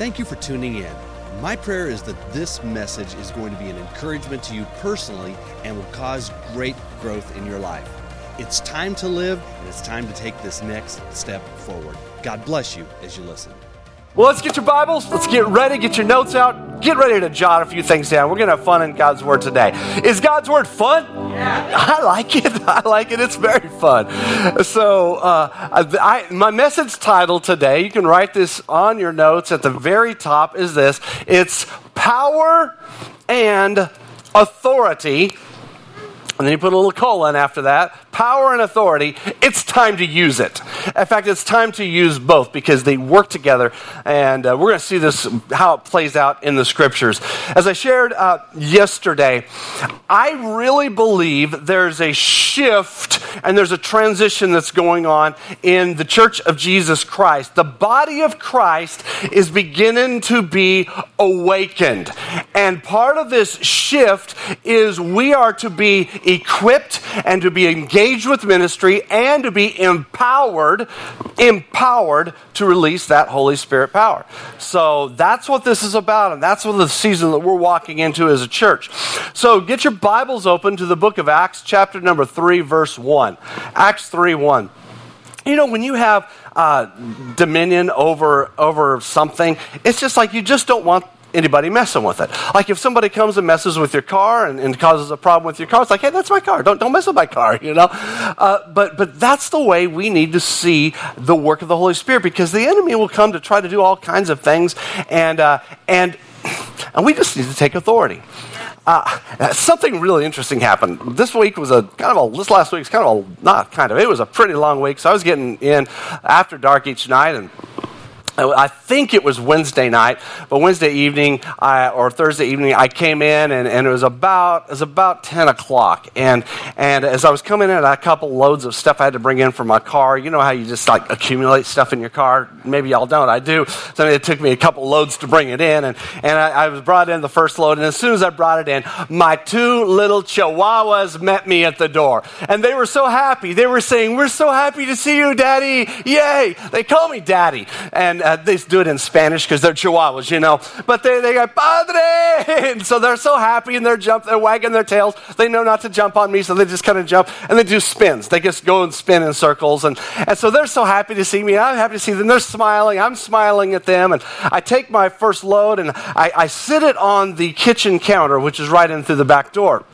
Thank you for tuning in. My prayer is that this message is going to be an encouragement to you personally and will cause great growth in your life. It's time to live, and it's time to take this next step forward. God bless you as you listen. Well, let's get your Bibles. Let's get ready. Get your notes out. Get ready to jot a few things down. We're going to have fun in God's Word today. Is God's Word fun? Yeah. I like it. I like it. It's very fun. So, uh, I, my message title today, you can write this on your notes at the very top, is this it's Power and Authority. And then you put a little colon after that power and authority, it's time to use it. In fact, it's time to use both because they work together, and uh, we're going to see this how it plays out in the scriptures. As I shared uh, yesterday, I really believe there's a shift and there's a transition that's going on in the church of Jesus Christ. The body of Christ is beginning to be awakened, and part of this shift is we are to be equipped and to be engaged engaged with ministry and to be empowered, empowered to release that Holy Spirit power. So that's what this is about, and that's what the season that we're walking into as a church. So get your Bibles open to the book of Acts, chapter number 3, verse 1. Acts 3 1. You know, when you have uh, dominion over over something, it's just like you just don't want anybody messing with it. Like if somebody comes and messes with your car and, and, causes a problem with your car, it's like, hey, that's my car. Don't, don't mess with my car, you know? Uh, but, but that's the way we need to see the work of the Holy Spirit because the enemy will come to try to do all kinds of things and, uh, and, and we just need to take authority. Uh, something really interesting happened. This week was a kind of a, this last week was kind of a, not kind of, it was a pretty long week. So I was getting in after dark each night and I think it was Wednesday night, but Wednesday evening I, or Thursday evening, I came in and, and, it was about it was about ten o'clock. And and as I was coming in, I had a couple loads of stuff I had to bring in for my car. You know how you just like accumulate stuff in your car. Maybe y'all don't. I do. So it took me a couple loads to bring it in, and and I, I was brought in the first load. And as soon as I brought it in, my two little chihuahuas met me at the door, and they were so happy. They were saying, "We're so happy to see you, Daddy! Yay!" They call me Daddy, and uh, they do it in Spanish because they're Chihuahuas, you know. But they, they go, Padre! And so they're so happy and they're jump, they're wagging their tails. They know not to jump on me, so they just kind of jump and they do spins. They just go and spin in circles. And, and so they're so happy to see me. I'm happy to see them. They're smiling. I'm smiling at them. And I take my first load and I, I sit it on the kitchen counter, which is right in through the back door.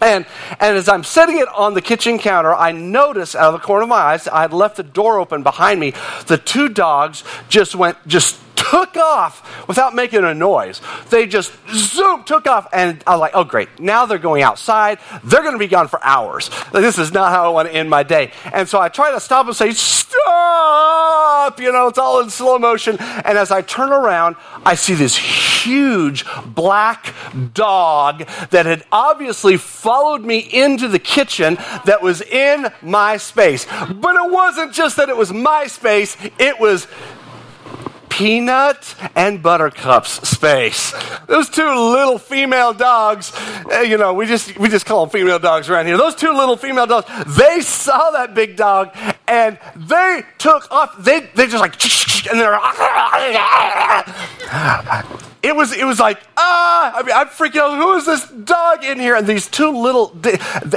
And, and as I'm setting it on the kitchen counter, I notice out of the corner of my eyes, I had left the door open behind me. The two dogs just went, just took off without making a noise. They just zoom, took off, and I was like, oh, great. Now they're going outside. They're going to be gone for hours. This is not how I want to end my day. And so I try to stop and say, stop! You know, it's all in slow motion. And as I turn around, I see this huge black dog that had obviously followed me into the kitchen that was in my space. But it wasn't just that it was my space, it was Peanut and Buttercup's space. Those two little female dogs, eh, you know, we just we just call them female dogs around here. Those two little female dogs, they saw that big dog and they took off. They they just like and they're it was it was like ah I mean I'm freaking out who is this dog in here and these two little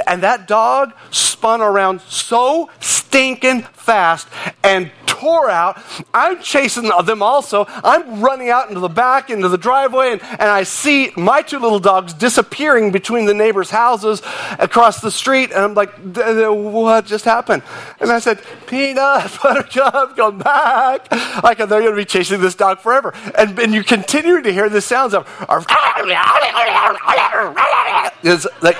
and that dog spun around so stinking fast and tore out. I'm chasing them also. I'm running out into the back into the driveway and, and I see my two little dogs disappearing between the neighbors houses across the street. And I'm like what just happened? And I said peanut buttercup come back. Like they're going to be chasing this dog forever. And, and you continue to hear the sounds of, it's like,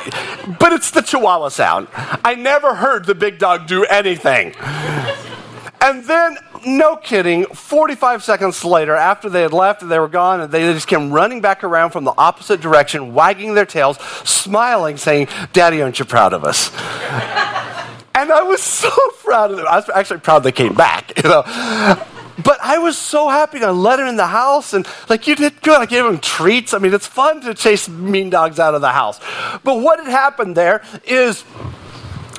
but it's the Chihuahua sound. I never heard the big dog do anything. And then, no kidding, 45 seconds later, after they had left and they were gone, they just came running back around from the opposite direction, wagging their tails, smiling, saying, Daddy, aren't you proud of us? and I was so proud of them. I was actually proud they came back, you know. But I was so happy to let him in the house, and like you did good. I gave him treats. I mean, it's fun to chase mean dogs out of the house. But what had happened there is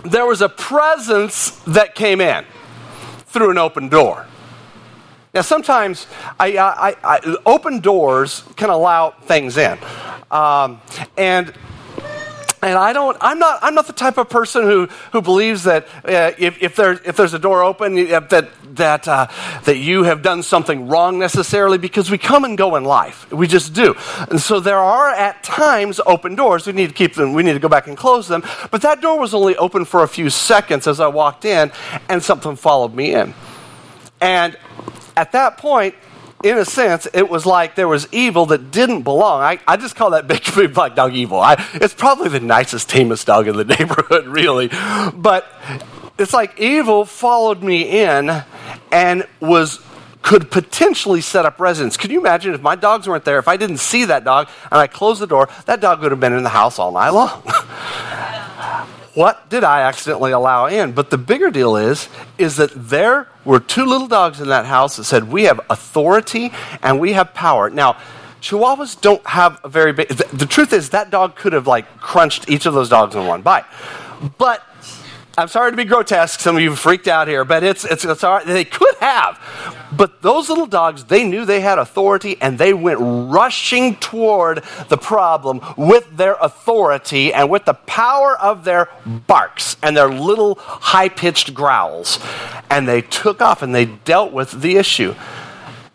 there was a presence that came in through an open door. Now, sometimes I, I, I, open doors can allow things in. Um, and and I don't, I'm not, I'm not the type of person who, who believes that uh, if, if, there, if there's a door open, that, that, uh, that you have done something wrong necessarily because we come and go in life. We just do. And so there are at times open doors. We need to keep them, we need to go back and close them. But that door was only open for a few seconds as I walked in and something followed me in. And at that point, in a sense, it was like there was evil that didn't belong. I, I just call that big, big black dog evil. I, it's probably the nicest, tamest dog in the neighborhood, really. But it's like evil followed me in and was could potentially set up residence. Could you imagine if my dogs weren't there, if I didn't see that dog and I closed the door, that dog would have been in the house all night long. what did I accidentally allow in? But the bigger deal is, is that there were two little dogs in that house that said, we have authority and we have power. Now, Chihuahuas don't have a very big, the, the truth is that dog could have like crunched each of those dogs in one bite. But I'm sorry to be grotesque. Some of you freaked out here, but it's, it's, it's all right. They could have. But those little dogs, they knew they had authority and they went rushing toward the problem with their authority and with the power of their barks and their little high pitched growls. And they took off and they dealt with the issue.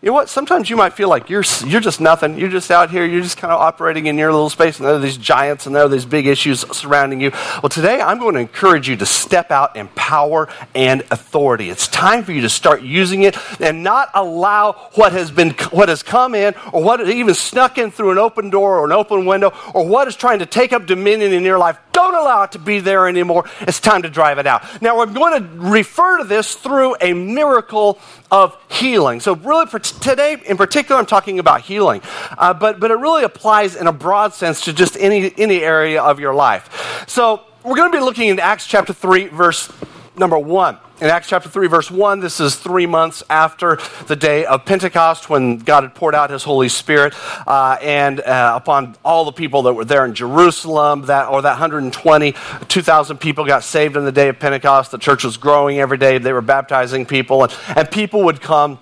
You know what? Sometimes you might feel like you're, you're just nothing. You're just out here. You're just kind of operating in your little space, and there are these giants and there are these big issues surrounding you. Well, today I'm going to encourage you to step out in power and authority. It's time for you to start using it and not allow what has been what has come in or what even snuck in through an open door or an open window or what is trying to take up dominion in your life. Don't allow it to be there anymore. It's time to drive it out. Now, I'm going to refer to this through a miracle of healing. So, really, for today in particular, I'm talking about healing, uh, but, but it really applies in a broad sense to just any, any area of your life. So, we're going to be looking in Acts chapter 3, verse number 1 in Acts chapter 3, verse 1, this is three months after the day of Pentecost when God had poured out his Holy Spirit uh, and uh, upon all the people that were there in Jerusalem, that, or that 120, 2,000 people got saved on the day of Pentecost. The church was growing every day. They were baptizing people, and, and people would come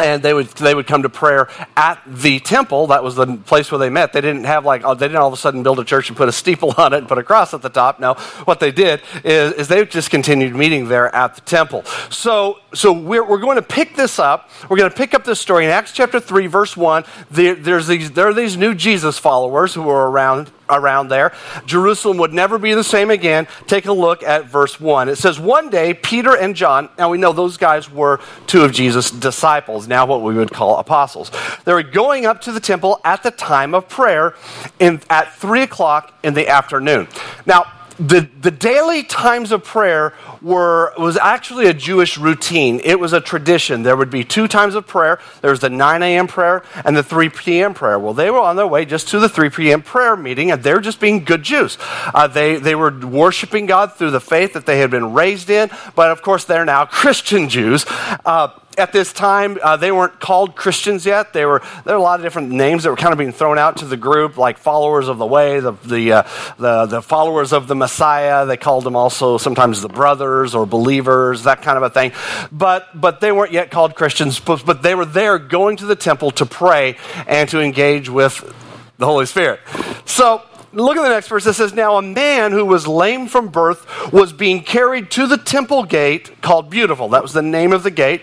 and they would they would come to prayer at the temple. That was the place where they met. They didn't have like oh, they didn't all of a sudden build a church and put a steeple on it and put a cross at the top. No, what they did is, is they just continued meeting there at the temple. So so we're, we're going to pick this up. We're going to pick up this story in Acts chapter three, verse one. There, there's these there are these new Jesus followers who are around around there. Jerusalem would never be the same again. Take a look at verse 1. It says, One day, Peter and John, now we know those guys were two of Jesus' disciples, now what we would call apostles. They were going up to the temple at the time of prayer in, at 3 o'clock in the afternoon. Now, the, the daily times of prayer were, was actually a Jewish routine. It was a tradition. There would be two times of prayer. There was the 9 a.m. prayer and the 3 p.m. prayer. Well, they were on their way just to the 3 p.m. prayer meeting, and they're just being good Jews. Uh, they, they were worshiping God through the faith that they had been raised in, but of course, they're now Christian Jews. Uh, at this time, uh, they weren't called Christians yet. They were, there were a lot of different names that were kind of being thrown out to the group, like followers of the way, the, the, uh, the, the, followers of the Messiah. They called them also sometimes the brothers or believers, that kind of a thing. But, but they weren't yet called Christians, but, but they were there going to the temple to pray and to engage with the Holy Spirit. So, look at the next verse. It says, Now a man who was lame from birth was being carried to the temple gate called Beautiful. That was the name of the gate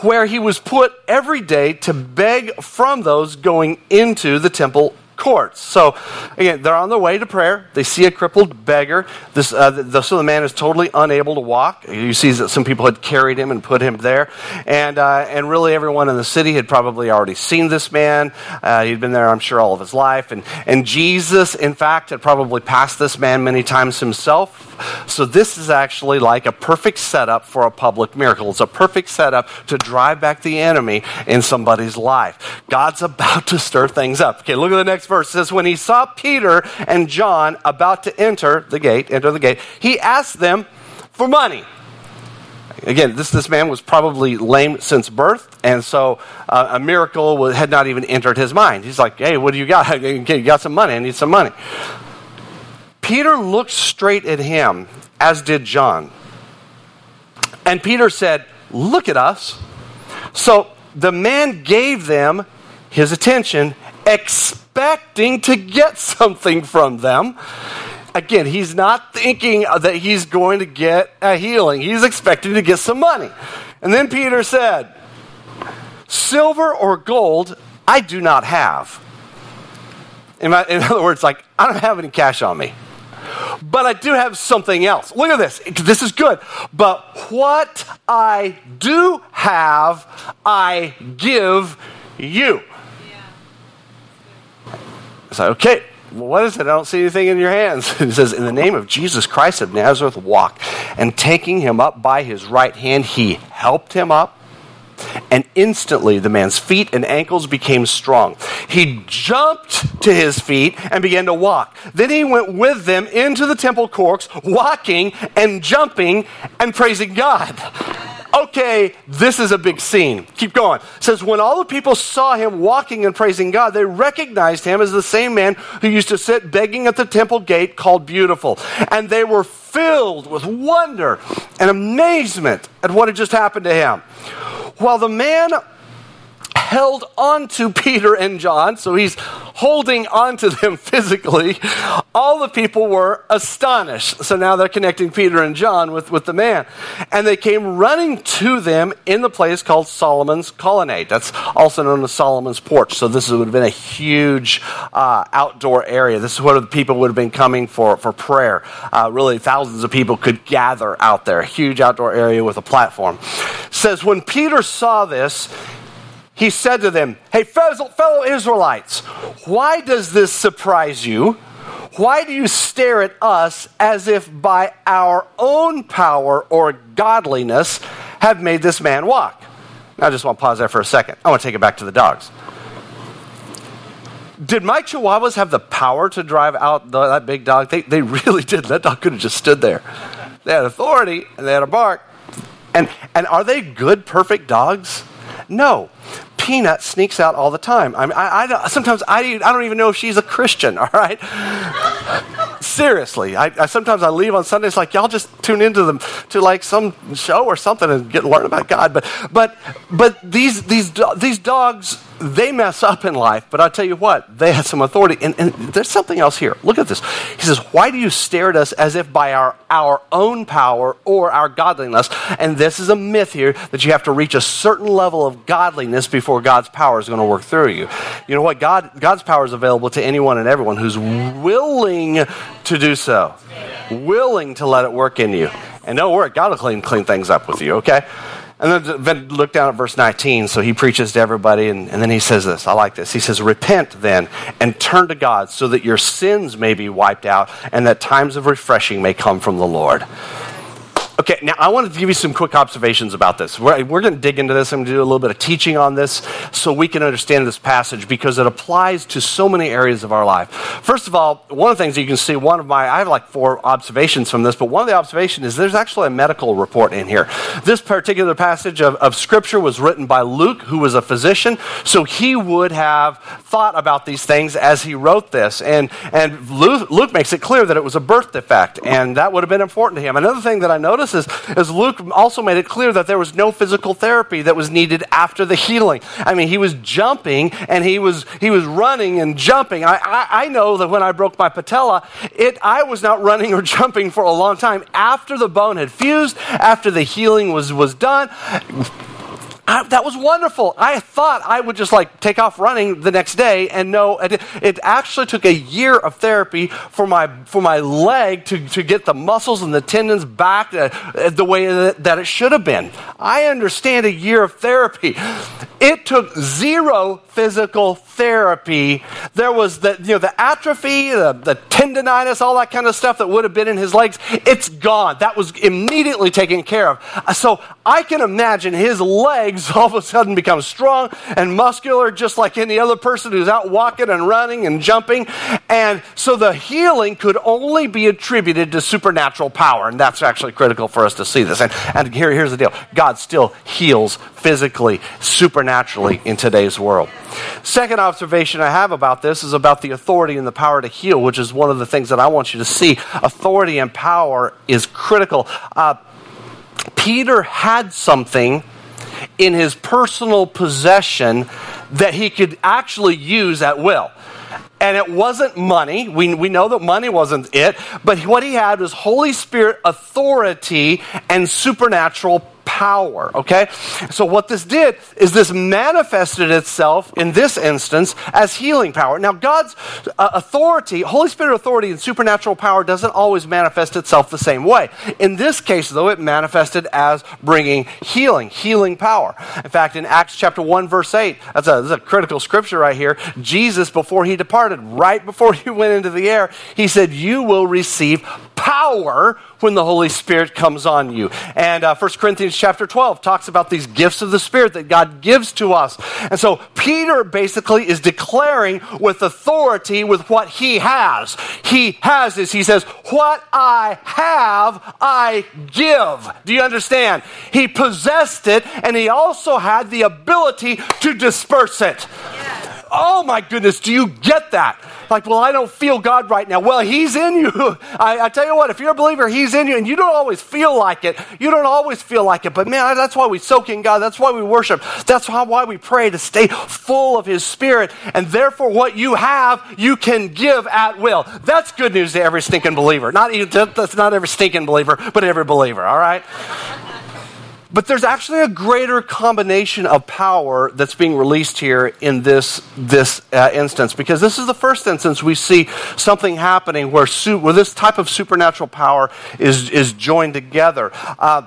where he was put every day to beg from those going into the temple courts. So, again, they're on their way to prayer. They see a crippled beggar. This, uh, the, so the man is totally unable to walk. You see that some people had carried him and put him there. And, uh, and really, everyone in the city had probably already seen this man. Uh, he'd been there, I'm sure, all of his life. And, and Jesus, in fact, had probably passed this man many times himself. So, this is actually like a perfect setup for a public miracle. It's a perfect setup to drive back the enemy in somebody's life. God's about to stir things up. Okay, look at the next verse. Says, When he saw Peter and John about to enter the gate, enter the gate, he asked them for money. Again, this, this man was probably lame since birth, and so uh, a miracle had not even entered his mind. He's like, Hey, what do you got? You got some money? I need some money. Peter looked straight at him, as did John. And Peter said, Look at us. So the man gave them his attention, expecting to get something from them. Again, he's not thinking that he's going to get a healing. He's expecting to get some money. And then Peter said, Silver or gold I do not have. In, my, in other words, like, I don't have any cash on me. But I do have something else. Look at this. This is good. But what I do have, I give you. It's like, okay, well, what is it? I don't see anything in your hands. He says, In the name of Jesus Christ of Nazareth, walk. And taking him up by his right hand, he helped him up. And instantly the man's feet and ankles became strong. He jumped to his feet and began to walk. Then he went with them into the temple courts, walking and jumping and praising God okay, this is a big scene. Keep going. It says, when all the people saw him walking and praising God, they recognized him as the same man who used to sit begging at the temple gate called Beautiful. And they were filled with wonder and amazement at what had just happened to him. While the man held onto Peter and John, so he's holding onto them physically. All the people were astonished. So now they're connecting Peter and John with, with the man. And they came running to them in the place called Solomon's Colonnade. That's also known as Solomon's Porch. So this would have been a huge uh, outdoor area. This is where the people would have been coming for, for prayer. Uh, really, thousands of people could gather out there. A huge outdoor area with a platform. Says, when Peter saw this, he said to them, Hey, fellow Israelites, why does this surprise you? Why do you stare at us as if by our own power or godliness have made this man walk? I just want to pause there for a second. I want to take it back to the dogs. Did my chihuahuas have the power to drive out the, that big dog? They, they really did. That dog could have just stood there. They had authority and they had a bark. And, and are they good, perfect dogs? No. Peanut sneaks out all the time. I, mean, I, I sometimes I, I don't even know if she's a Christian, all right? Seriously, I, I, sometimes I leave on Sundays like y'all just tune into them to like some show or something and get learn about God. But but but these these these dogs they mess up in life, but I tell you what, they have some authority. And, and, there's something else here. Look at this. He says, Why do you stare at us as if by our, our own power or our godliness? And this is a myth here that you have to reach a certain level of godliness before God's power is going to work through you. You know what? God, God's power is available to anyone and everyone who's willing to do so, willing to let it work in you. And don't worry, God will clean, clean things up with you, okay? And then look down at verse 19. So he preaches to everybody, and, and, then he says this. I like this. He says, Repent then and turn to God so that your sins may be wiped out and that times of refreshing may come from the Lord. Okay, now I wanted to give you some quick observations about this. We're, we're going to dig into this. I'm going to do a little bit of teaching on this so we can understand this passage because it applies to so many areas of our life. First of all, one of the things you can see, one of my, I have like four observations from this, but one of the observations is there's actually a medical report in here. This particular passage of, of Scripture was written by Luke, who was a physician, so he would have thought about these things as he wrote this. And, and Luke, Luke makes it clear that it was a birth defect, and that would have been important to him. Another thing that I noticed is, is Luke also made it clear that there was no physical therapy that was needed after the healing. I mean, he was jumping and he was he was running and jumping. I, I, I know that when I broke my patella, it I was not running or jumping for a long time. After the bone had fused, after the healing was was done, I, that was wonderful. I thought I would just like take off running the next day, and no, it, it actually took a year of therapy for my for my leg to, to get the muscles and the tendons back uh, the way that, it should have been. I understand a year of therapy. It took zero physical therapy. There was the you know the atrophy, the, the tendonitis, all that kind of stuff that would have been in his legs. It's gone. That was immediately taken care of. So I can imagine his legs legs all of a sudden become strong and muscular, just like any other person who's out walking and running and jumping. And so the healing could only be attributed to supernatural power. And that's actually critical for us to see this. And, and here, here's the deal God still heals physically, supernaturally in today's world. Second observation I have about this is about the authority and the power to heal, which is one of the things that I want you to see. Authority and power is critical. Uh, Peter had something in his personal possession that he could actually use at will. And it wasn't money. We, we know that money wasn't it. But what he had was Holy Spirit authority and supernatural power, okay? So what this did is this manifested itself in this instance as healing power. Now, God's uh, authority, Holy Spirit authority and supernatural power doesn't always manifest itself the same way. In this case, though, it manifested as bringing healing, healing power. In fact, in Acts chapter 1, verse 8, that's a, that's a critical scripture right here. Jesus, before he departed, right before he went into the air, he said, You will receive power when the Holy Spirit comes on you. And uh, 1 Corinthians chapter 12 talks about these gifts of the Spirit that God gives to us. And so Peter basically is declaring with authority with what he has. He has this. He says, What I have, I give. Do you understand? He possessed it and he also had the ability to disperse it. Yes. Oh my goodness, do you get that? Like, well, I don't feel God right now. Well, He's in you. I, I, tell you what, if you're a believer, He's in you, and you don't always feel like it. You don't always feel like it, but man, that's why we soak in God. That's why we worship. That's why we pray to stay full of His Spirit, and therefore, what you have, you can give at will. That's good news to every stinking believer. Not that's not every stinking believer, but every believer. All right. But there's actually a greater combination of power that's being released here in this, this uh, instance, because this is the first instance we see something happening where, su- where this type of supernatural power is, is joined together. Uh,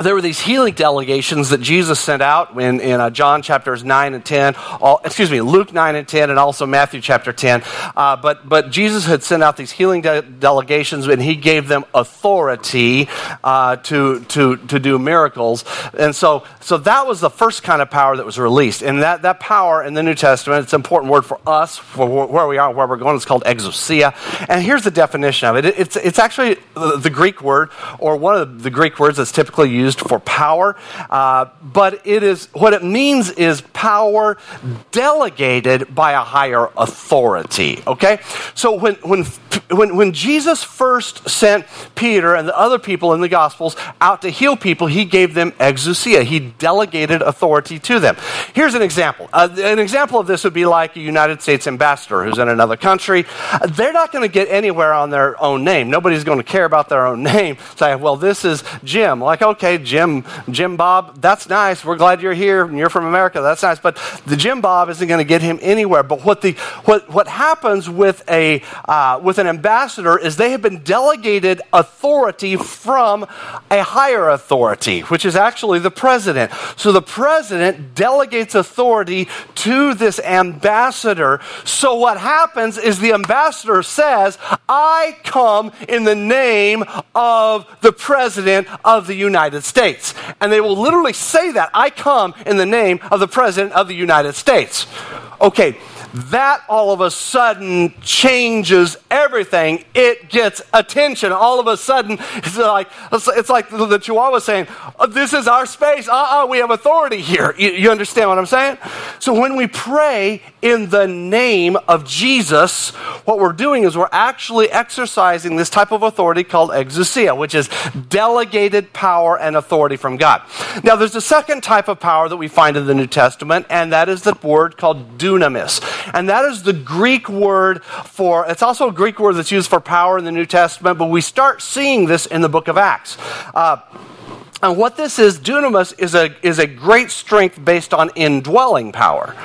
there were these healing delegations that Jesus sent out in, in uh, John chapters 9 and 10, all, excuse me, Luke 9 and 10, and also Matthew chapter 10. Uh, but, but Jesus had sent out these healing de- delegations and he gave them authority uh, to, to, to do miracles. And so, so that was the first kind of power that was released. And that, that power in the New Testament, it's an important word for us, for where we are, where we're going, it's called exousia. And here's the definition of it it's, it's actually the Greek word, or one of the Greek words that's typically used used for power, uh, but it is what it means is power delegated by a higher authority. Okay, so when when when, when Jesus first sent Peter and the other people in the Gospels out to heal people, he gave them exousia. He delegated authority to them. Here's an example. Uh, an example of this would be like a United States ambassador who's in another country. They're not going to get anywhere on their own name. Nobody's going to care about their own name. Say, well, this is Jim. Like, okay, Jim, Jim Bob, that's nice. We're glad you're here and you're from America. That's nice. But the Jim Bob isn't going to get him anywhere. But what the what what happens with a uh, with an ambassador is they have been delegated authority from a higher authority, which is actually the president. So the president delegates authority to this ambassador. So what happens is the ambassador says, I come in the name of the president of the United States. And they will literally say that I come in the name of the president of the United States. Okay, that all of a sudden changes everything. It gets attention. All of a sudden, it's like, it's like the Chihuahua saying, oh, This is our space. Uh uh-uh, uh we have authority here. You, you understand what I'm saying? So when we pray in the name of Jesus, what we're doing is we're actually exercising this type of authority called exousia, which is delegated power and authority from God. Now, there's a second type of power that we find in the New Testament, and that is the word called dunamis. And that is the Greek word for, it's also a Greek word that's used for power in the New Testament, but we start seeing this in the book of Acts. Uh, and what this is, dunamis, is a, is a great strength based on indwelling power.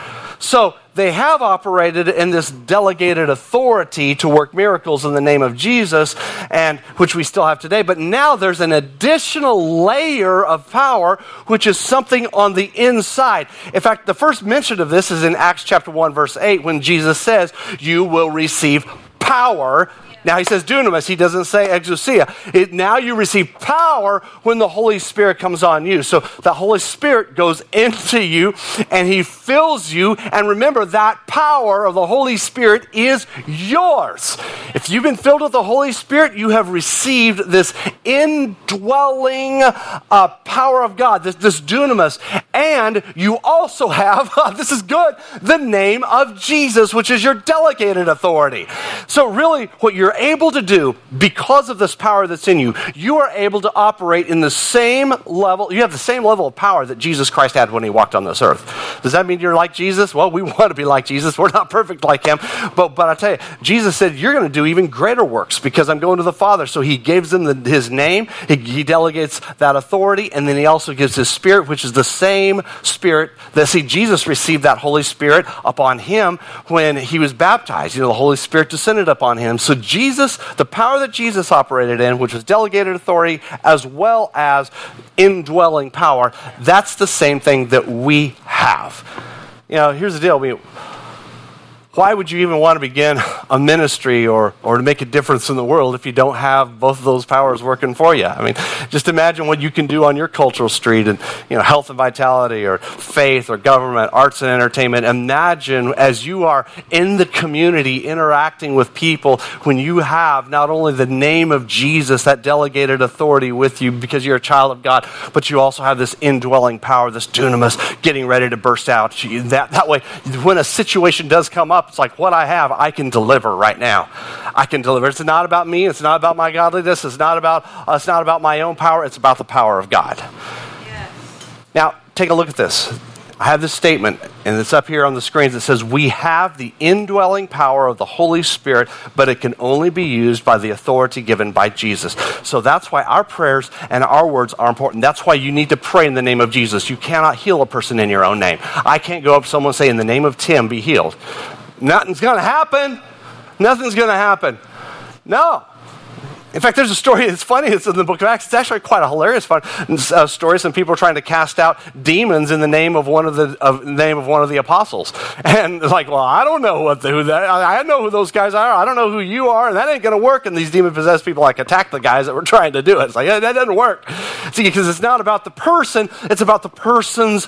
So they have operated in this delegated authority to work miracles in the name of Jesus, and which we still have today. But now there's an additional layer of power, which is something on the inside. In fact, the first mention of this is in Acts chapter 1, verse 8, when Jesus says, You will receive power now he says dunamis, he doesn't say exousia. It, now you receive power when the Holy Spirit comes on you. So the Holy Spirit goes into you and he fills you. And remember, that power of the Holy Spirit is yours. If you've been filled with the Holy Spirit, you have received this indwelling uh, power of God, this, this dunamis. And you also have, this is good, the name of Jesus, which is your delegated authority. So really, what you're you're able to do, because of this power that's in you, you are able to operate in the same level. You have the same level of power that Jesus Christ had when he walked on this earth. Does that mean you're like Jesus? Well, we want to be like Jesus. We're not perfect like him. But, but I tell you, Jesus said, You're going to do even greater works because I'm going to the Father. So he gives them the, his name, he, he delegates that authority, and then he also gives his Spirit, which is the same Spirit that, see, Jesus received that Holy Spirit upon him when he was baptized. You know, the Holy Spirit descended upon him. So Jesus, the power that Jesus operated in, which was delegated authority as well as indwelling power, that's the same thing that we have. You know, here's the deal. Mean, why would you even want to begin a ministry or, or to make a difference in the world if you don't have both of those powers working for you? I mean, just imagine what you can do on your cultural street and, you know, health and vitality or faith or government, arts and entertainment. Imagine as you are in the community interacting with people when you have not only the name of Jesus, that delegated authority with you because you're a child of God, but you also have this indwelling power, this dunamis getting ready to burst out. That, that way, when a situation does come up, up. It's like what I have, I can deliver right now. I can deliver. It's not about me. It's not about my godliness. It's not about, uh, it's not about my own power. It's about the power of God. Yes. Now, take a look at this. I have this statement, and it's up here on the screens. It says, We have the indwelling power of the Holy Spirit, but it can only be used by the authority given by Jesus. So that's why our prayers and our words are important. That's why you need to pray in the name of Jesus. You cannot heal a person in your own name. I can't go up to someone and say, In the name of Tim, be healed. Nothing's going to happen. Nothing's going to happen. No. In fact, there's a story, it's funny, it's in the book of Acts. It's actually quite a hilarious fun, uh, story. Some people are trying to cast out demons in the name of one of the, of, name of one of the apostles. And it's like, well, I don't know what the, who that, I, I know who those guys are. I don't know who you are, and that ain't going to work. And these demon possessed people like attack the guys that were trying to do it. It's like, yeah, that doesn't work. See, because it's not about the person, it's about the person's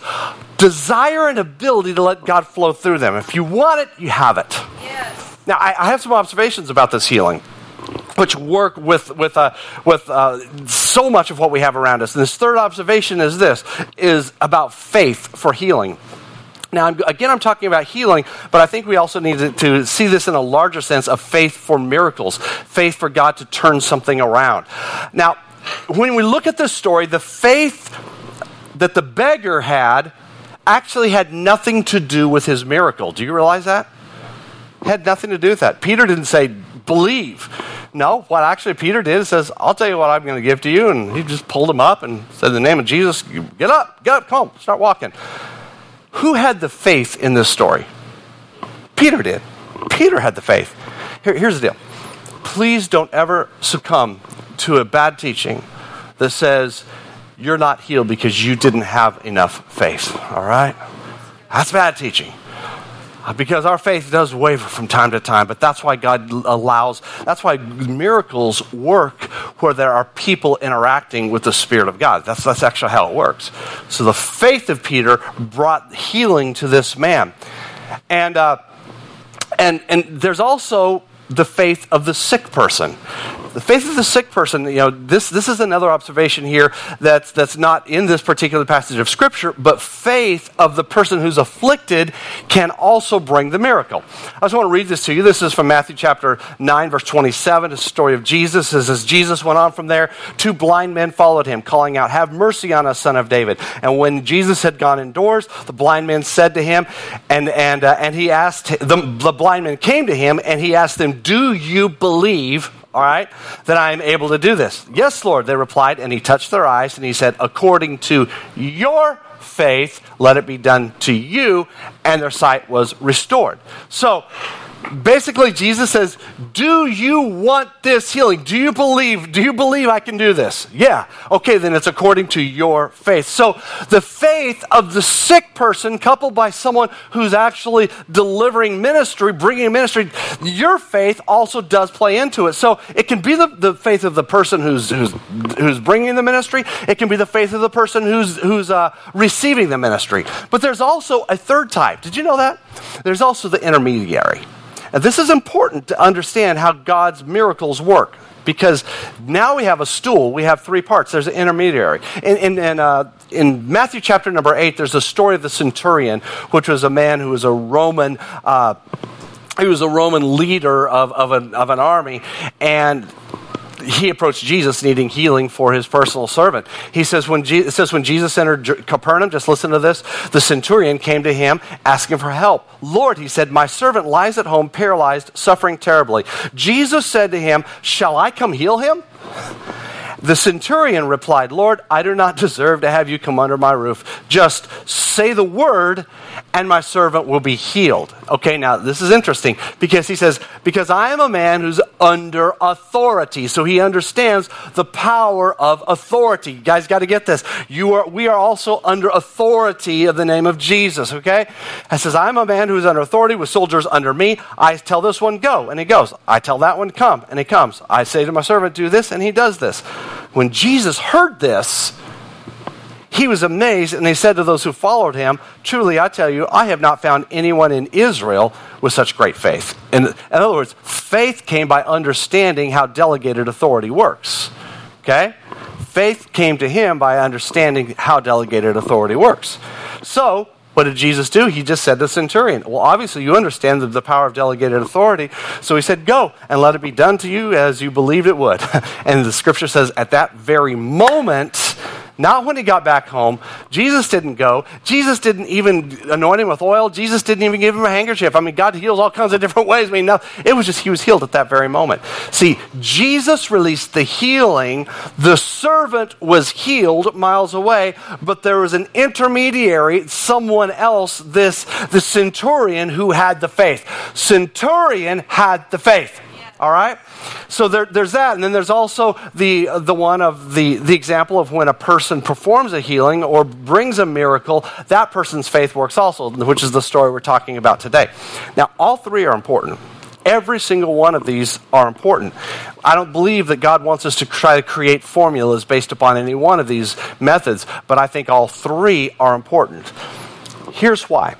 desire and ability to let God flow through them. If you want it, you have it. Yes. Now, I, I have some observations about this healing which work with, with, uh, with uh, so much of what we have around us. And this third observation is this, is about faith for healing. Now, again, I'm talking about healing, but I think we also need to, to, see this in a larger sense of faith for miracles, faith for God to turn something around. Now, when we look at this story, the faith that the beggar had actually had nothing to do with his miracle. Do you realize that? Had nothing to do with that. Peter didn't say, believe. No, what actually Peter did says, I'll tell you what I'm going to give to you. And he just pulled him up and said, In the name of Jesus, get up, get up, come on, start walking. Who had the faith in this story? Peter did. Peter had the faith. Here, here's the deal. Please don't ever succumb to a bad teaching that says you're not healed because you didn't have enough faith. All right? That's bad teaching. Because our faith does waver from time to time, but that's why God allows, that's why miracles work where there are people interacting with the Spirit of God. That's, that's actually how it works. So the faith of Peter brought healing to this man. And, uh, and, and there's also the faith of the sick person. The faith of the sick person, you know, this, this is another observation here that's, that's not in this particular passage of Scripture, but faith of the person who's afflicted can also bring the miracle. I just want to read this to you. This is from Matthew chapter 9, verse 27. It's the story of Jesus. As, as Jesus went on from there, two blind men followed him, calling out, Have mercy on us, son of David. And when Jesus had gone indoors, the blind men said to him, and, and, uh, and he asked, the, the blind men came to him, and he asked them, Do you believe? All right, that I am able to do this. Yes, Lord, they replied, and he touched their eyes, and he said, According to your faith, let it be done to you. And their sight was restored. So, basically jesus says do you want this healing? Do you believe do you believe i can do this? Yeah. Okay then it's according to your faith. So the faith of the sick person coupled by someone who's actually delivering ministry bringing ministry your faith also does play into it. So it can be the, the faith of the person who's, who's, who's bringing the ministry. It can be the faith of the person who's, who's uh, receiving the ministry. But there's also a third type. Did you know that? There's also the intermediary and this is important to understand how God's miracles work because now we have a stool. We have three parts. There's an intermediary. In, in, in, uh, in Matthew chapter number 8, there's a story of the centurion, which was a man who was a Roman. Uh, he was a Roman leader of, of, an, of an army, and he approached Jesus needing healing for his personal servant. He says when, Je- it says when Jesus entered Capernaum, just listen to this, the centurion came to him asking for help. Lord, he said, my servant lies at home paralyzed, suffering terribly. Jesus said to him, Shall I come heal him? The centurion replied, Lord, I do not deserve to have you come under my roof. Just say the word, and my servant will be healed. Okay, now this is interesting because he says, Because I am a man who's under authority. So he understands the power of authority. You guys got to get this. You are, we are also under authority of the name of Jesus, okay? He says, I'm a man who's under authority with soldiers under me. I tell this one, go, and he goes. I tell that one, come, and he comes. I say to my servant, do this, and he does this. When Jesus heard this, he was amazed, and he said to those who followed him, Truly, I tell you, I have not found anyone in Israel with such great faith. In, in other words, faith came by understanding how delegated authority works. Okay? Faith came to him by understanding how delegated authority works. So, what did Jesus do? He just said to the centurion, Well, obviously, you understand the, power of delegated authority. So he said, Go and let it be done to you as you believed it would. and the scripture says, At that very moment, not when he got back home. Jesus didn't go. Jesus didn't even anoint him with oil. Jesus didn't even give him a handkerchief. I mean, God heals all kinds of different ways. I mean, no, it was just he was healed at that very moment. See, Jesus released the healing. The servant was healed miles away, but there was an intermediary, someone else, this the centurion who had the faith. Centurion had the faith. All right? So there, there's that. And then there's also the, the one of the, the example of when a person performs a healing or brings a miracle, that person's faith works also, which is the story we're talking about today. Now, all three are important. Every single one of these are important. I don't believe that God wants us to try to create formulas based upon any one of these methods, but I think all three are important. Here's why.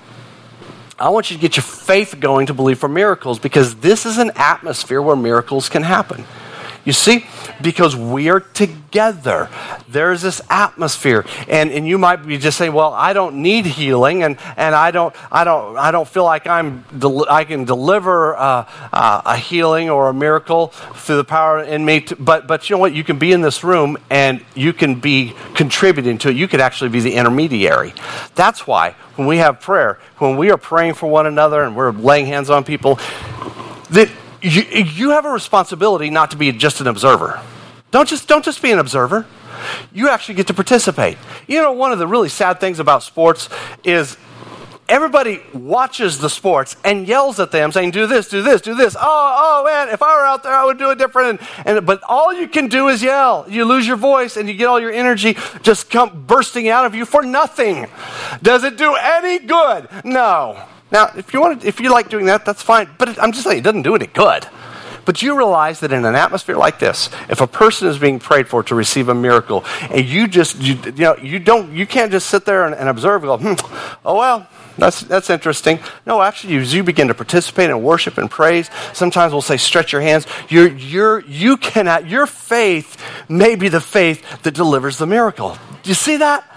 I want you to get your faith going to believe for miracles because this is an atmosphere where miracles can happen. You see, because we are together. There's this atmosphere. And, and you might be just saying, well, I don't need healing and, and I, don't, I, don't, I don't feel like I'm del- I can deliver uh, uh, a healing or a miracle through the power in me. To, but, but you know what? You can be in this room and you can be contributing to it. You could actually be the intermediary. That's why when we have prayer, when we are praying for one another and we're laying hands on people, that you, you have a responsibility not to be just an observer. Don't just, don't just be an observer. You actually get to participate. You know, one of the really sad things about sports is everybody watches the sports and yells at them saying, do this, do this, do this. Oh, oh man, if I were out there, I would do it different. And, and, but all you can do is yell. You lose your voice and you get all your energy just come bursting out of you for nothing. Does it do any good? No. Now, if you want to, if you like doing that, that's fine. But it, I'm just saying, it doesn't do any good. But you realize that in an atmosphere like this, if a person is being prayed for to receive a miracle, and you just, you, you know, you don't, you can't just sit there and, and observe and go, hmm, oh well, that's, that's interesting. No, actually, as you begin to participate in worship and praise, sometimes we'll say, stretch your hands. You cannot, your faith may be the faith that delivers the miracle. Do you see that?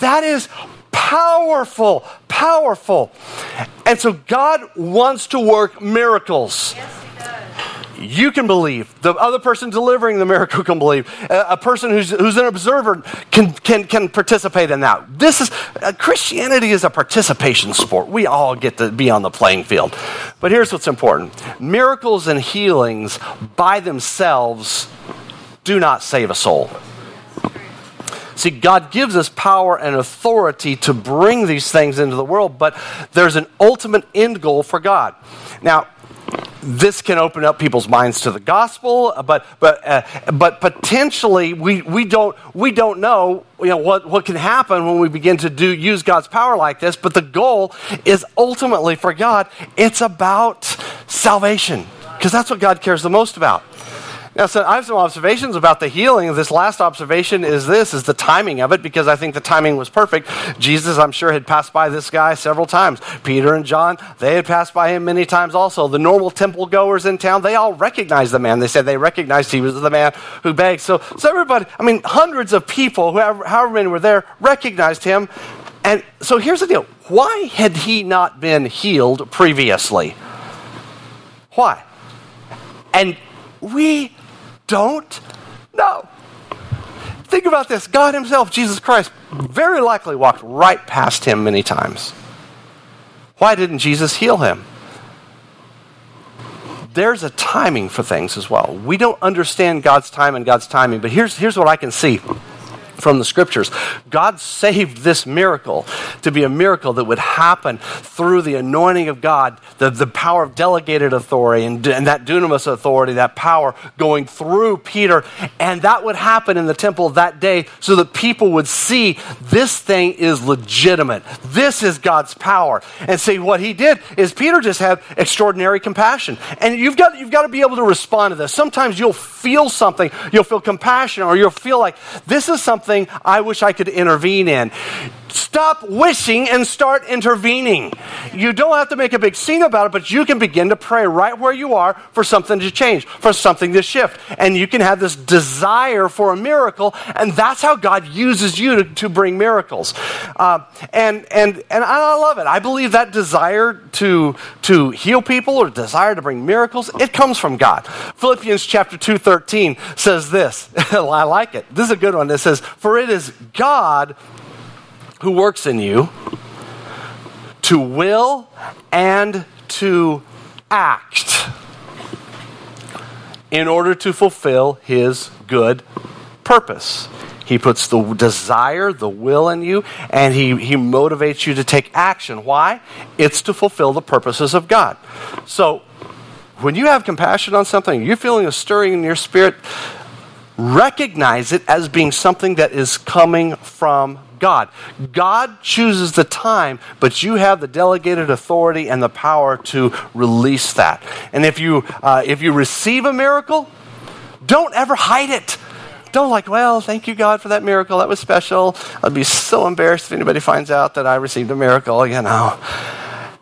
That is powerful, powerful. And so God wants to work miracles. Yes, you can believe. The other person delivering the miracle can believe. A, person who's, who's an observer can, can, can participate in that. This is uh, Christianity is a participation sport. We all get to be on the playing field. But here's what's important miracles and healings by themselves do not save a soul. See, God gives us power and authority to bring these things into the world, but there's an ultimate end goal for God. Now, this can open up people's minds to the gospel, but but uh, but potentially we, we don't we don't know you know what, what can happen when we begin to do use God's power like this. But the goal is ultimately for God. It's about salvation because that's what God cares the most about. Now, so I have some observations about the healing. This last observation is this, is the timing of it, because I think the timing was perfect. Jesus, I'm sure, had passed by this guy several times. Peter and John, they had passed by him many times also. The normal temple goers in town, they all recognized the man. They said they recognized he was the man who begged. So, so everybody, I mean, hundreds of people, whoever, however many were there, recognized him. And so here's the deal. Why had he not been healed previously? Why? And we don't know. Think about this God Himself, Jesus Christ, very likely walked right past him many times. Why didn't Jesus heal him? There's a timing for things as well. We don't understand God's time and God's timing, but here's, here's what I can see from the scriptures. God saved this miracle to be a miracle that would happen through the anointing of God, the, the power of delegated authority and, and that dunamis authority, that power going through Peter. And that would happen in the temple that day so that people would see this thing is legitimate. This is God's power. And see, what he did is Peter just had extraordinary compassion. And you've got, you've got to be able to respond to this. Sometimes you'll feel something, you'll feel compassion, or you'll feel like this is something something I wish I could intervene in. Stop wishing and start intervening. You don't have to make a big scene about it, but you can begin to pray right where you are for something to change, for something to shift. And you can have this desire for a miracle, and that's how God uses you to, to bring miracles. Uh, and, and, and I love it. I believe that desire to, to heal people or desire to bring miracles, it comes from God. Philippians chapter 2, 13 says this. I like it. This is a good one. It says, For it is God who works in you to will and to act in order to fulfill his good purpose. He puts the desire, the will in you, and he, he motivates you to take action. Why? It's to fulfill the purposes of God. So, when you have compassion on something, you're feeling a stirring in your spirit, recognize it as being something that is coming from God. God chooses the time, but you have the delegated authority and the power to release that. And if you, uh, if you receive a miracle, don't ever hide it. Don't like, well, thank you, God, for that miracle. That was special. I'd be so embarrassed if anybody finds out that I received a miracle, you know.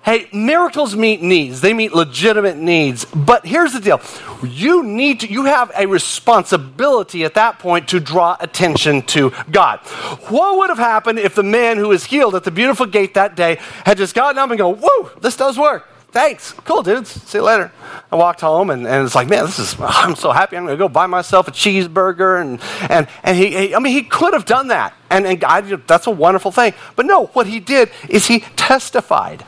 Hey, miracles meet needs. They meet legitimate needs. But here's the deal. You need to, you have a responsibility at that point to draw attention to God. What would have happened if the man who was healed at the beautiful gate that day had just gotten up and go, whoa, this does work. Thanks. Cool, dudes. See you later. I walked home and, and it's like, man, this is, I'm so happy. I'm going to go buy myself a cheeseburger. And, and, and he, he I mean, he could have done that. And, and God, that's a wonderful thing. But no, what he did is he testified.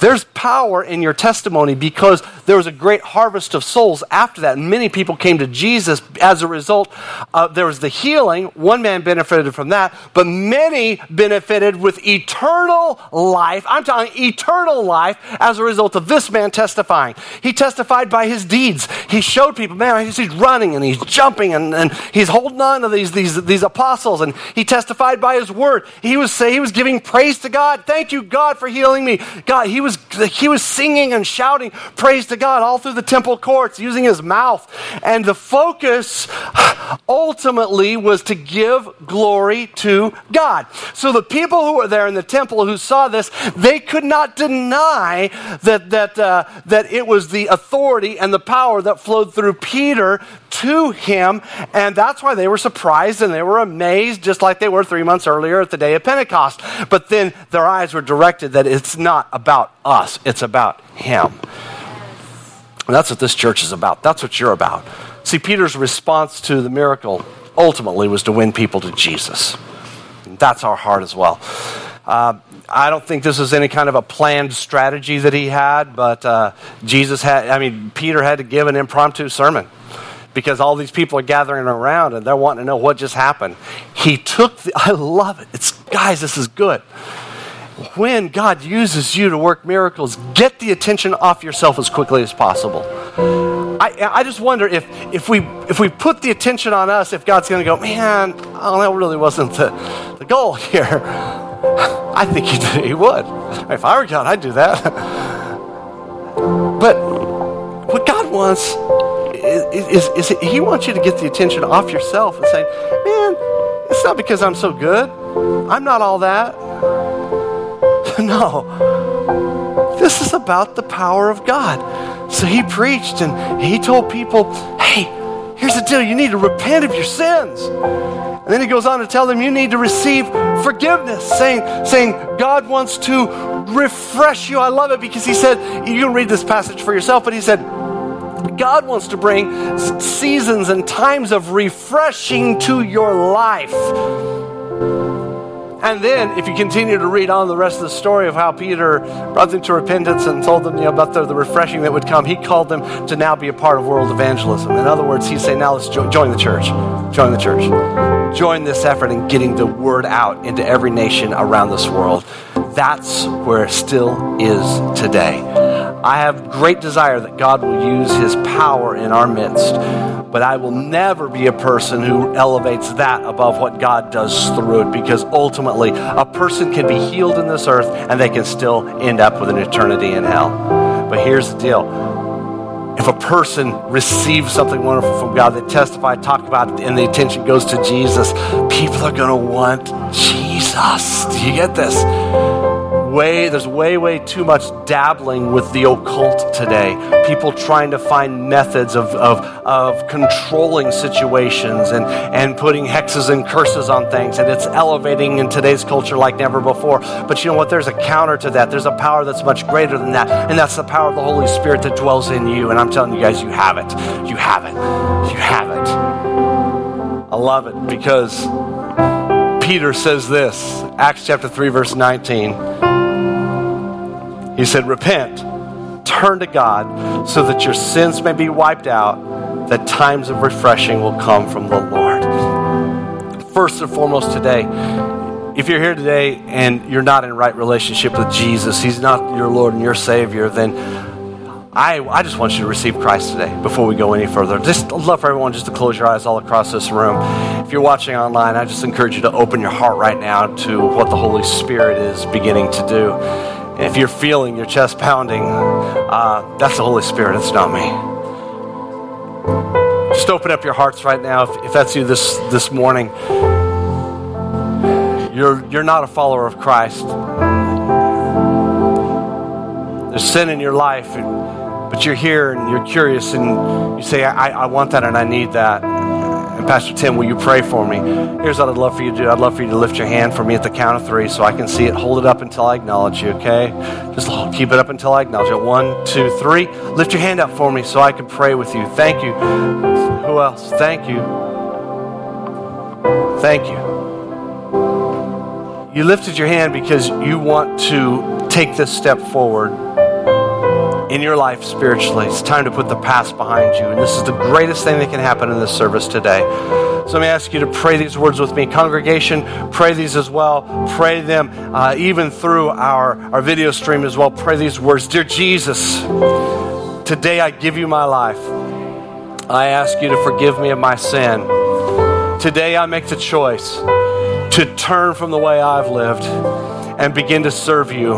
There's power in your testimony because there was a great harvest of souls after that. Many people came to Jesus as a result. Uh, there was the healing. One man benefited from that, but many benefited with eternal life. I'm talking eternal life as a result of this man testifying. He testified by his deeds. He showed people, man, he's running and he's jumping and, and he's holding on to these, these, these apostles. And he testified by his word. He was, he was giving praise to God. Thank you, God, for healing me. God, he was was, he was singing and shouting praise to God all through the temple courts using his mouth. And the focus ultimately was to give glory to God. So the people who were there in the temple who saw this, they could not deny that, that, uh, that it was the authority and the power that flowed through Peter to him. And that's why they were surprised and they were amazed, just like they were three months earlier at the day of Pentecost. But then their eyes were directed that it's not about us, it's about him. And that's what this church is about. That's what you're about. See, Peter's response to the miracle ultimately was to win people to Jesus. And that's our heart as well. Uh, I don't think this was any kind of a planned strategy that he had, but uh, Jesus had, I mean, Peter had to give an impromptu sermon because all these people are gathering around and they're wanting to know what just happened. He took the, I love it. It's, guys, this is good. When God uses you to work miracles, get the attention off yourself as quickly as possible. I, I just wonder if, if, we, if we put the attention on us, if God's going to go, man, oh, that really wasn't the, the goal here. I think he, he would. If I were God, I'd do that. But what God wants is, is, is, he wants you to get the attention off yourself and say, man, it's not because I'm so good. I'm not all that. no. This is about the power of God. So he preached and he told people, hey, here's the deal. You need to repent of your sins. And then he goes on to tell them you need to receive forgiveness, saying, saying God wants to refresh you. I love it because he said, you can read this passage for yourself, but he said, God wants to bring seasons and times of refreshing to your life. And then, if you continue to read on the rest of the story of how Peter brought them to repentance and told them you know, about the, the refreshing that would come, he called them to now be a part of world evangelism. In other words, he'd say, now let's jo- join the church. Join the church. Join this effort in getting the word out into every nation around this world. That's where it still is today. I have great desire that God will use his power in our midst but I will never be a person who elevates that above what God does through it because ultimately a person can be healed in this earth and they can still end up with an eternity in hell. But here's the deal. If a person receives something wonderful from God, they testify, talk about it, and the attention goes to Jesus, people are going to want Jesus. Do you get this? Way there's way way too much dabbling with the occult today. People trying to find methods of, of, of controlling situations and, and putting hexes and curses on things and it's elevating in today's culture like never before. But you know what? There's a counter to that. There's a power that's much greater than that and that's the power of the holy spirit that dwells in you. And i'm telling you guys you have it. You have it. You have it. I love it because Peter says this, Acts chapter 3, verse 19. He said, Repent, turn to God, so that your sins may be wiped out, that times of refreshing will come from the Lord. First and foremost, today, if you're here today and you're not in right relationship with Jesus, He's not your Lord and your Savior, then I, I just want you to receive Christ today before we go any further. Just love for everyone just to close your eyes all across this room. If you're watching online, I just encourage you to open your heart right now to what the Holy Spirit is beginning to do. If you're feeling your chest pounding, uh, that's the Holy Spirit, it's not me. Just open up your hearts right now if, if that's you this, this morning. You're, you're not a follower of Christ. There's sin in your life, and, but you're here and you're curious and you say, I, I want that and I need that. Pastor Tim, will you pray for me? Here's what I'd love for you to do. I'd love for you to lift your hand for me at the count of three so I can see it. Hold it up until I acknowledge you, okay? Just keep it up until I acknowledge you. One, two, three. Lift your hand up for me so I can pray with you. Thank you. Who else? Thank you. Thank you. You lifted your hand because you want to take this step forward in your life spiritually. It's time to put the past behind you. And this is the greatest thing that can happen in this service today. So let me ask you to pray these words with me. Congregation, pray these as well. Pray them uh, even through our, our video stream as well. Pray these words Dear Jesus, today I give you my life. I ask you to forgive me of my sin. Today I make the choice to turn from the way I've lived and begin to serve you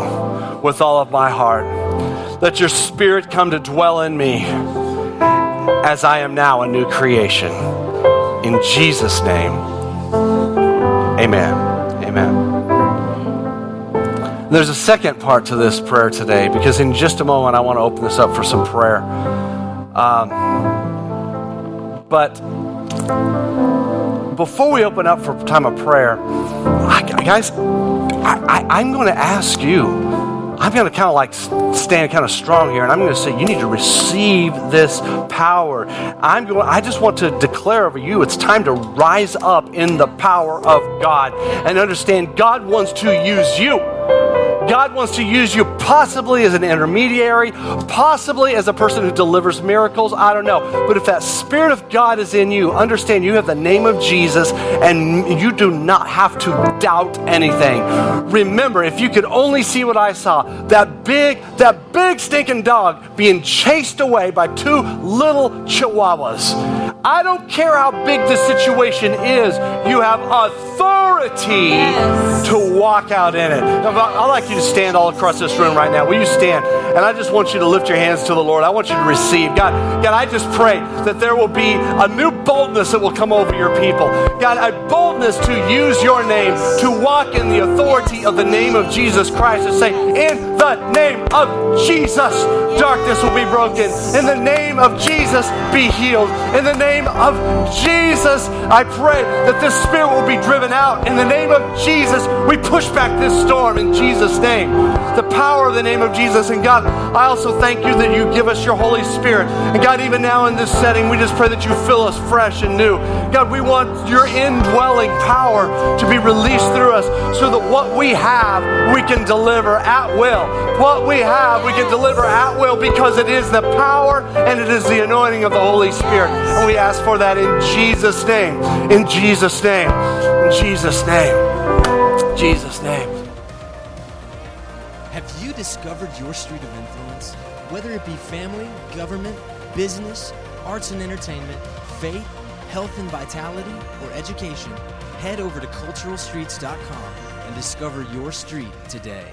with all of my heart. Let your spirit come to dwell in me as I am now a new creation. In Jesus' name, amen. Amen. There's a second part to this prayer today because in just a moment I want to open this up for some prayer. Um, but before we open up for time of prayer, I, guys, I, am going to ask you I'm going to kind of like stand kind of strong here, and I'm going to say, you need to receive this power. I'm going. I just want to declare over you, it's time to rise up in the power of God and understand God wants to use you. God wants to use you possibly as an intermediary, possibly as a person who delivers miracles. I don't know. But if that Spirit of God is in you, understand you have the name of Jesus and you do not have to doubt anything. Remember, if you could only see what I saw, that big, that big stinking dog being chased away by two little chihuahuas. I don't care how big the situation is, you have authority yes. to walk out in it. I'd like you to stand all across this room right now. Will you stand? And I just want you to lift your hands to the Lord. I want you to receive. God, God, I just pray that there will be a new boldness that will come over your people. God, a boldness to use your name, to walk in the authority of the name of Jesus Christ, and say, In the name of Jesus, darkness will be broken. In the name of Jesus, Jesus, be healed. In the name of Jesus, I pray that this spirit will be driven out. In the name of Jesus, we push back this storm in Jesus' name. The power of the name of Jesus. And God, I also thank you that you give us your Holy Spirit. And God, even now in this setting, we just pray that you fill us fresh and new. God, we want your indwelling power to be released through us so that what we have, we can deliver at will. What we have, we can deliver at will because it is the power and it is the anointing of the Holy Spirit. And we ask for that in Jesus' name. In Jesus' name. In Jesus' name. In Jesus' name. Have you discovered your street of influence? Whether it be family, government, business, arts and entertainment, faith, health and vitality, or education, head over to culturalstreets.com and discover your street today.